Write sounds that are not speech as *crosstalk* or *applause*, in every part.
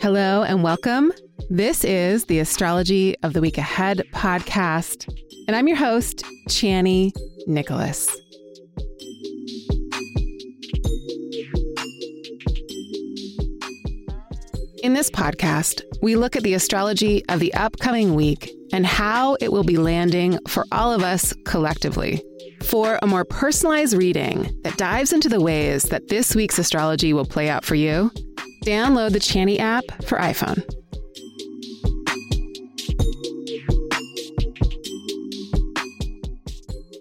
Hello and welcome. This is the Astrology of the Week Ahead podcast, and I'm your host, Chani Nicholas. In this podcast, we look at the astrology of the upcoming week and how it will be landing for all of us collectively. For a more personalized reading that dives into the ways that this week's astrology will play out for you, Download the Chani app for iPhone.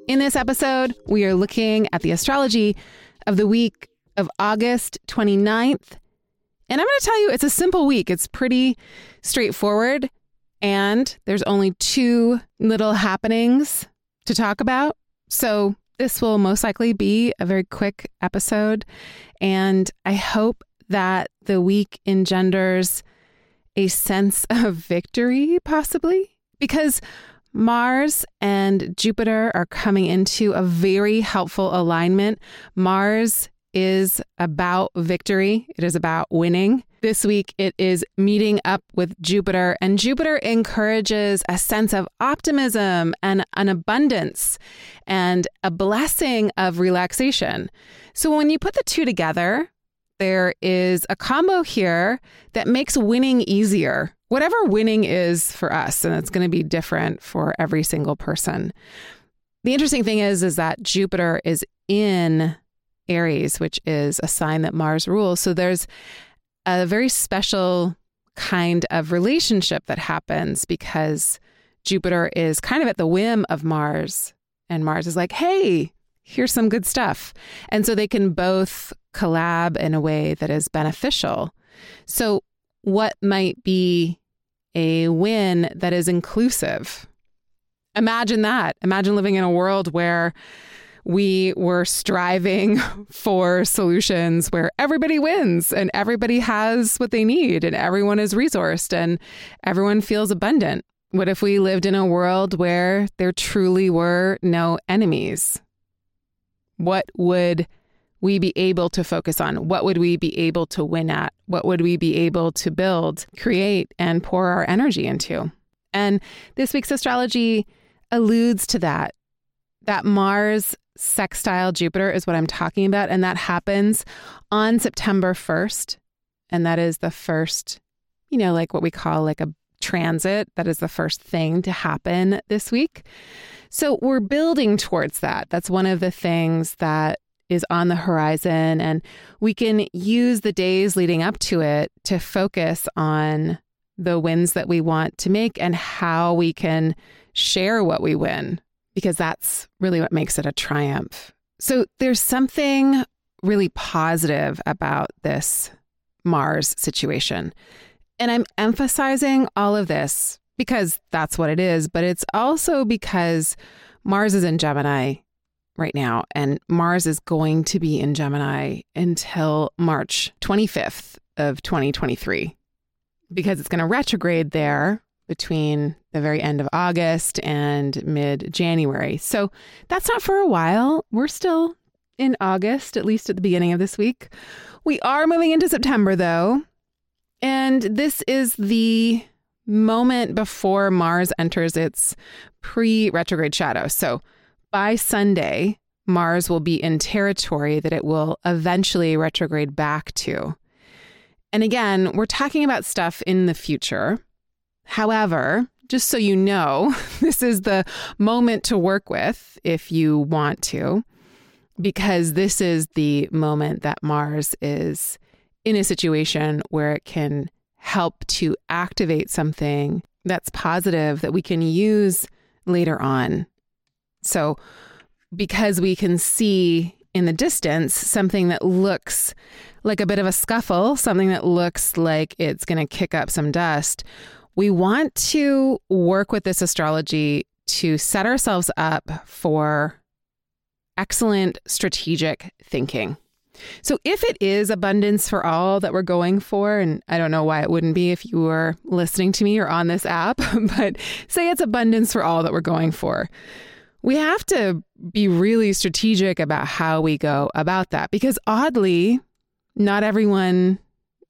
In this episode, we are looking at the astrology of the week of August 29th. And I'm going to tell you, it's a simple week. It's pretty straightforward. And there's only two little happenings to talk about. So this will most likely be a very quick episode. And I hope that the week engenders a sense *laughs* of victory, possibly, because Mars and Jupiter are coming into a very helpful alignment. Mars is about victory, it is about winning. This week, it is meeting up with Jupiter, and Jupiter encourages a sense of optimism and an abundance and a blessing of relaxation. So, when you put the two together, there is a combo here that makes winning easier. Whatever winning is for us, and it's going to be different for every single person. The interesting thing is, is that Jupiter is in Aries, which is a sign that Mars rules. So there's a very special kind of relationship that happens because Jupiter is kind of at the whim of Mars. And Mars is like, hey, here's some good stuff. And so they can both collab in a way that is beneficial. So, what might be a win that is inclusive? Imagine that. Imagine living in a world where we were striving *laughs* for solutions where everybody wins and everybody has what they need and everyone is resourced and everyone feels abundant. What if we lived in a world where there truly were no enemies? What would we be able to focus on? What would we be able to win at? What would we be able to build, create, and pour our energy into? And this week's astrology alludes to that. That Mars sextile Jupiter is what I'm talking about. And that happens on September 1st. And that is the first, you know, like what we call like a transit. That is the first thing to happen this week. So we're building towards that. That's one of the things that is on the horizon. And we can use the days leading up to it to focus on the wins that we want to make and how we can share what we win, because that's really what makes it a triumph. So there's something really positive about this Mars situation. And I'm emphasizing all of this because that's what it is, but it's also because Mars is in Gemini right now, and Mars is going to be in Gemini until March 25th of 2023 because it's going to retrograde there between the very end of August and mid January. So that's not for a while. We're still in August, at least at the beginning of this week. We are moving into September, though. And this is the moment before Mars enters its pre retrograde shadow. So by Sunday, Mars will be in territory that it will eventually retrograde back to. And again, we're talking about stuff in the future. However, just so you know, *laughs* this is the moment to work with if you want to, because this is the moment that Mars is in a situation where it can help to activate something that's positive that we can use later on. So, because we can see in the distance something that looks like a bit of a scuffle, something that looks like it's going to kick up some dust, we want to work with this astrology to set ourselves up for excellent strategic thinking. So, if it is abundance for all that we're going for, and I don't know why it wouldn't be if you were listening to me or on this app, *laughs* but say it's abundance for all that we're going for, we have to be really strategic about how we go about that because oddly, not everyone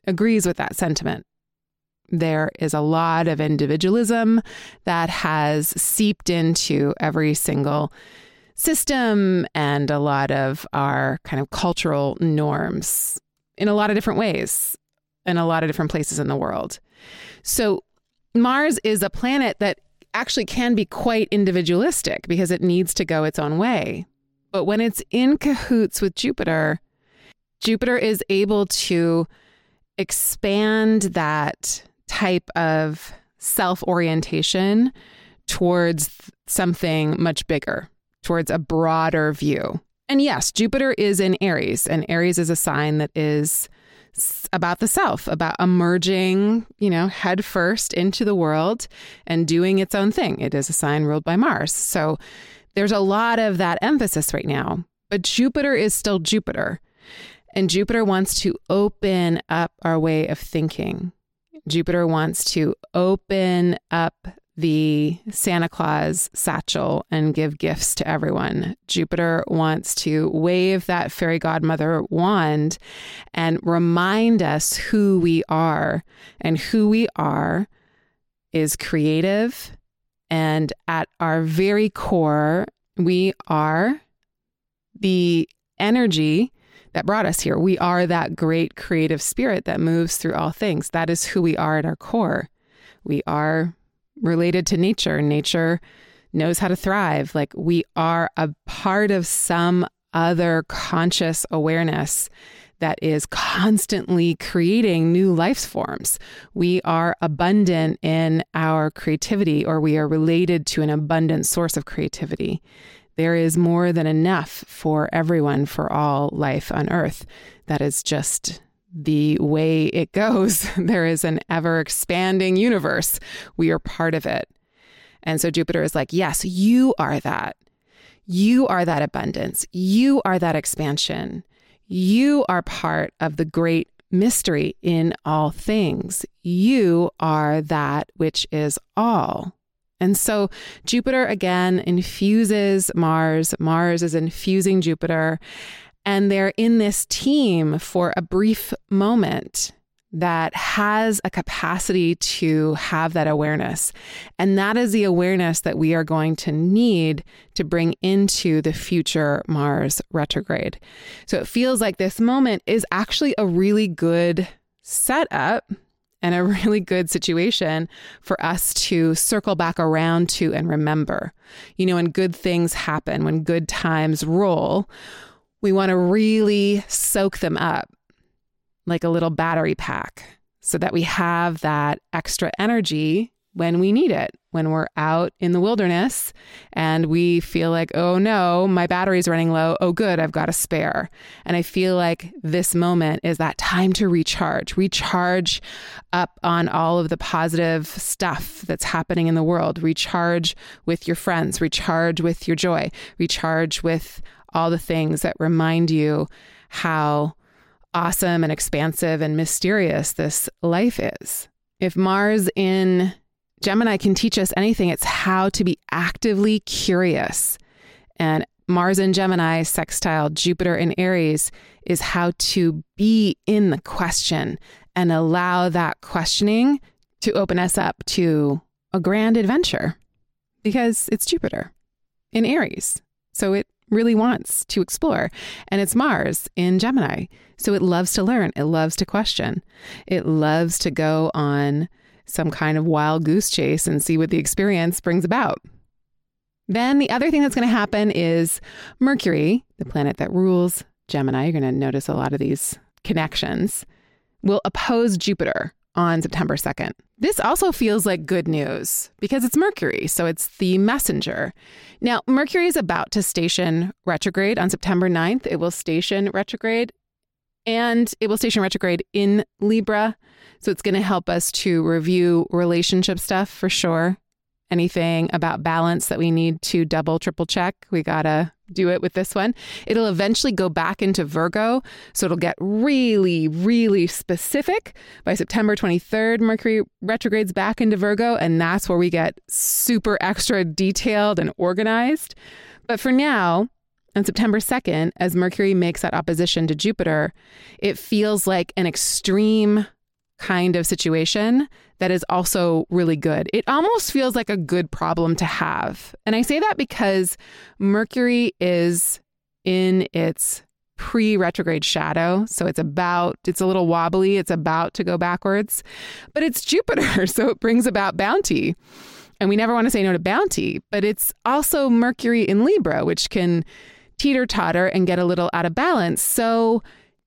agrees with that sentiment. There is a lot of individualism that has seeped into every single system and a lot of our kind of cultural norms in a lot of different ways in a lot of different places in the world. So, Mars is a planet that actually can be quite individualistic because it needs to go its own way. But when it's in cahoots with Jupiter, Jupiter is able to expand that type of self orientation towards something much bigger, towards a broader view. And yes, Jupiter is in Aries, and Aries is a sign that is about the self, about emerging, you know, head first into the world and doing its own thing. It is a sign ruled by Mars. So there's a lot of that emphasis right now. But Jupiter is still Jupiter. And Jupiter wants to open up our way of thinking. Jupiter wants to open up the Santa Claus satchel and give gifts to everyone. Jupiter wants to wave that fairy godmother wand and remind us who we are. And who we are is creative. And at our very core, we are the energy that brought us here. We are that great creative spirit that moves through all things. That is who we are at our core. We are related to nature. Nature knows how to thrive. Like we are a part of some other conscious awareness that is constantly creating new life forms. We are abundant in our creativity, or we are related to an abundant source of creativity. There is more than enough for everyone, for all life on earth. That is just the way it goes. *laughs* There is an ever expanding universe. We are part of it. And so Jupiter is like, yes, you are that. You are that abundance. You are that expansion. You are part of the great mystery in all things. You are that which is all. And so Jupiter again infuses Mars. Mars is infusing Jupiter and they're in this team for a brief moment that has a capacity to have that awareness. And that is the awareness that we are going to need to bring into the future Mars retrograde. So it feels like this moment is actually a really good setup and a *laughs* really good situation for us to circle back around to and remember. You know, when good things happen, when good times roll, we want to really soak them up like a little battery pack so that we have that extra energy when we need it, when we're out in the wilderness and we feel like, oh no, my battery's running low. Oh, good, I've got a spare. And I feel like this moment is that time to recharge, recharge up on all of the positive stuff that's happening in the world, recharge with your friends, recharge with your joy, recharge with all the things that remind you how awesome and expansive and mysterious this life is. If Mars in Gemini can teach us anything, it's how to be actively curious. And Mars in Gemini, sextile Jupiter in Aries, is how to be in the question and allow that questioning to open us up to a grand adventure because it's Jupiter in Aries. So it really wants to explore. And it's Mars in Gemini. So it loves to learn, it loves to question, it loves to go on some kind of wild goose chase and see what the experience brings about. Then the other thing that's going to happen is Mercury, the planet that rules Gemini, you're going to notice a lot of these connections, will oppose Jupiter on September 2nd. This also feels like good news because it's Mercury, so it's the messenger. Now, Mercury is about to station retrograde on September 9th. It will station retrograde and it will station retrograde in Libra. So it's going to help us to review relationship stuff for sure anything about balance that we need to double, triple check, we got to do it with this one. It'll eventually go back into Virgo. So it'll get really, really specific. By September 23rd, Mercury retrogrades back into Virgo. And that's where we get super extra detailed and organized. But for now, on September 2nd, as Mercury makes that opposition to Jupiter, it feels like an extreme kind of situation that is also really good. It almost feels like a good problem to have. And I say that because Mercury is in its pre retrograde shadow. So it's about, it's a little wobbly, it's about to go backwards, but it's Jupiter. *laughs* So it brings about bounty. And we never want to say no to bounty, but it's also Mercury in Libra, which can teeter totter and get a little out of balance. So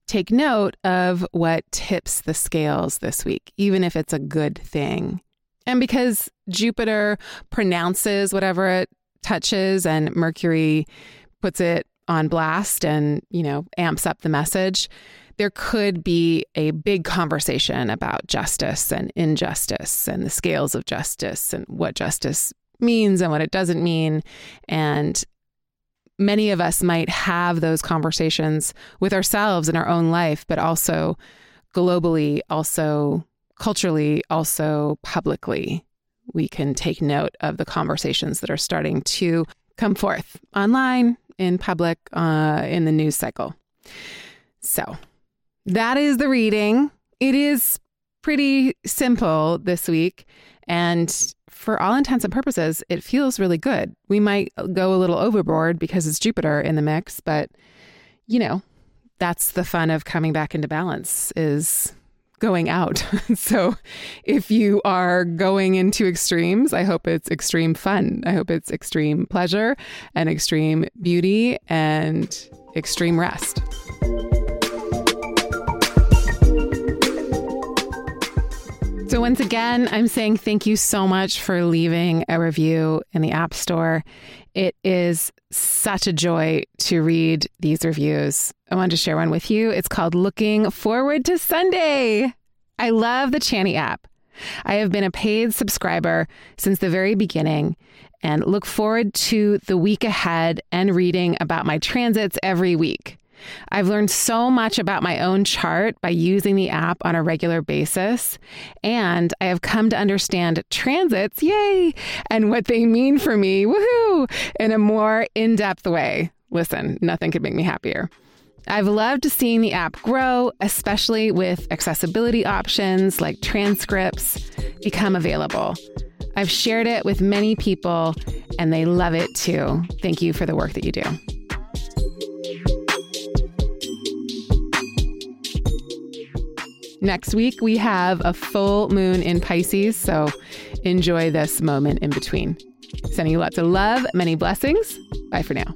take note of what tips the scales this week, even if it's a good thing. And because Jupiter pronounces whatever it touches and Mercury puts it on blast and, you know, amps up the message, there could be a big conversation about justice and injustice and the scales of justice and what justice means and what it doesn't mean. And many of us might have those conversations with ourselves in our own life, but also globally, also culturally, also publicly. We can take note of the conversations that are starting to come forth online, in public, uh, in the news cycle. So that is the reading. It is pretty simple this week. And for all intents and purposes, it feels really good. We might go a little overboard because it's Jupiter in the mix, but you know, that's the fun of coming back into balance is going out. *laughs* so if you are going into extremes, I hope it's extreme fun. I hope it's extreme pleasure and extreme beauty and extreme rest. So, once again, I'm saying thank you so much for leaving a review in the App Store. It is such a joy to read these reviews. I wanted to share one with you. It's called Looking Forward to Sunday. I love the Chani app. I have been a paid subscriber since the very beginning and look forward to the week ahead and reading about my transits every week. I've learned so much about my own chart by using the app on a regular basis, and I have come to understand transits, yay, and what they mean for me, woohoo, in a more in depth way. Listen, nothing could make me happier. I've loved seeing the app grow, especially with accessibility options like transcripts become available. I've shared it with many people, and they love it too. Thank you for the work that you do. Next week, we have a full moon in Pisces, so enjoy this moment in between. Sending you lots of love, many blessings. Bye for now.